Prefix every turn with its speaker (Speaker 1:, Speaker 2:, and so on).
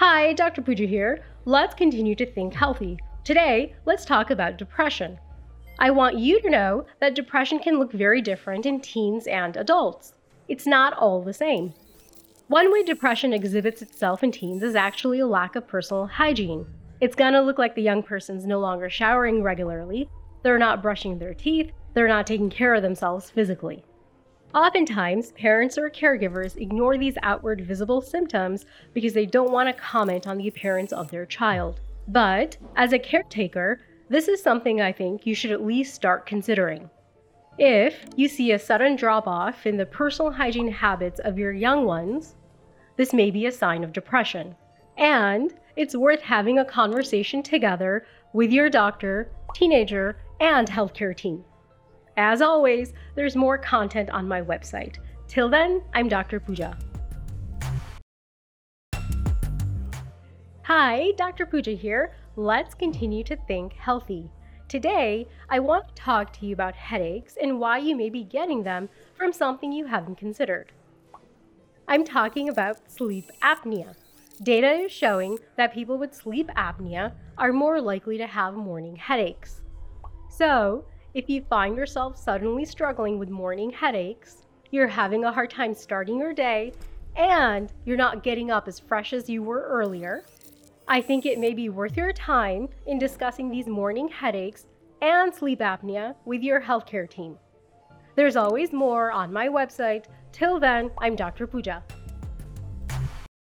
Speaker 1: Hi, Dr. Puja here. Let's continue to think healthy. Today, let's talk about depression. I want you to know that depression can look very different in teens and adults. It's not all the same. One way depression exhibits itself in teens is actually a lack of personal hygiene. It's gonna look like the young person's no longer showering regularly, they're not brushing their teeth, they're not taking care of themselves physically. Oftentimes, parents or caregivers ignore these outward visible symptoms because they don't want to comment on the appearance of their child. But, as a caretaker, this is something I think you should at least start considering. If you see a sudden drop off in the personal hygiene habits of your young ones, this may be a sign of depression. And it's worth having a conversation together with your doctor, teenager, and healthcare team. As always, there's more content on my website. Till then, I'm Dr. Puja. Hi, Dr. Puja here. Let's continue to think healthy. Today, I want to talk to you about headaches and why you may be getting them from something you haven't considered. I'm talking about sleep apnea. Data is showing that people with sleep apnea are more likely to have morning headaches. So, if you find yourself suddenly struggling with morning headaches, you're having a hard time starting your day, and you're not getting up as fresh as you were earlier, I think it may be worth your time in discussing these morning headaches and sleep apnea with your healthcare team. There's always more on my website. Till then, I'm Dr. Puja.